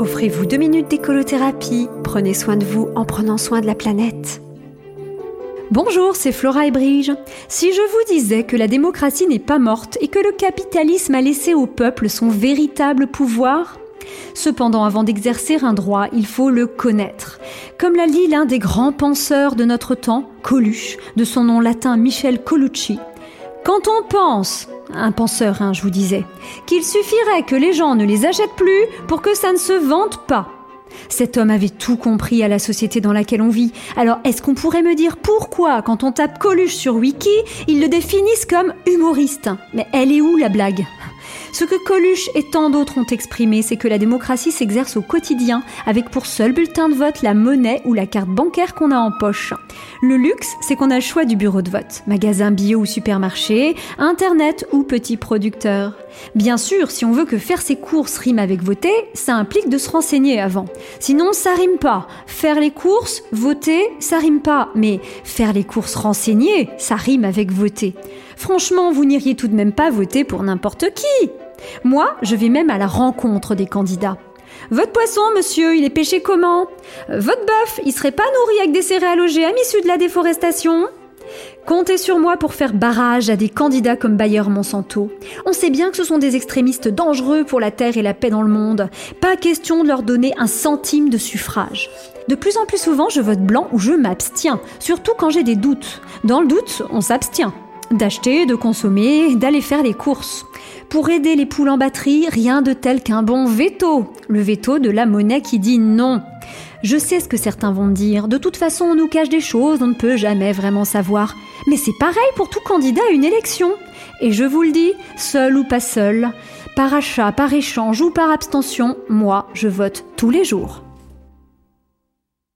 Offrez-vous deux minutes d'écolothérapie. Prenez soin de vous en prenant soin de la planète. Bonjour, c'est Flora et Brige. Si je vous disais que la démocratie n'est pas morte et que le capitalisme a laissé au peuple son véritable pouvoir, Cependant, avant d'exercer un droit, il faut le connaître. Comme l'a dit l'un des grands penseurs de notre temps, Coluche, de son nom latin Michel Colucci, quand on pense, un penseur, hein, je vous disais, qu'il suffirait que les gens ne les achètent plus pour que ça ne se vende pas. Cet homme avait tout compris à la société dans laquelle on vit. Alors, est-ce qu'on pourrait me dire pourquoi, quand on tape Coluche sur Wiki, ils le définissent comme humoriste? Mais elle est où la blague? Ce que Coluche et tant d'autres ont exprimé, c'est que la démocratie s'exerce au quotidien, avec pour seul bulletin de vote la monnaie ou la carte bancaire qu'on a en poche. Le luxe, c'est qu'on a le choix du bureau de vote, magasin bio ou supermarché, internet ou petit producteur. Bien sûr, si on veut que faire ses courses rime avec voter, ça implique de se renseigner avant. Sinon, ça rime pas. Faire les courses, voter, ça rime pas. Mais faire les courses renseignées, ça rime avec voter. Franchement, vous n'iriez tout de même pas voter pour n'importe qui. Moi, je vais même à la rencontre des candidats. Votre poisson, monsieur, il est pêché comment? Votre bœuf, il serait pas nourri avec des céréales OGM issues de la déforestation? Comptez sur moi pour faire barrage à des candidats comme Bayer Monsanto. On sait bien que ce sont des extrémistes dangereux pour la terre et la paix dans le monde. Pas question de leur donner un centime de suffrage. De plus en plus souvent, je vote blanc ou je m'abstiens, surtout quand j'ai des doutes. Dans le doute, on s'abstient d'acheter, de consommer, d'aller faire les courses. Pour aider les poules en batterie, rien de tel qu'un bon veto. Le veto de la monnaie qui dit non. Je sais ce que certains vont dire. De toute façon, on nous cache des choses, on ne peut jamais vraiment savoir. Mais c'est pareil pour tout candidat à une élection. Et je vous le dis, seul ou pas seul, par achat, par échange ou par abstention, moi, je vote tous les jours.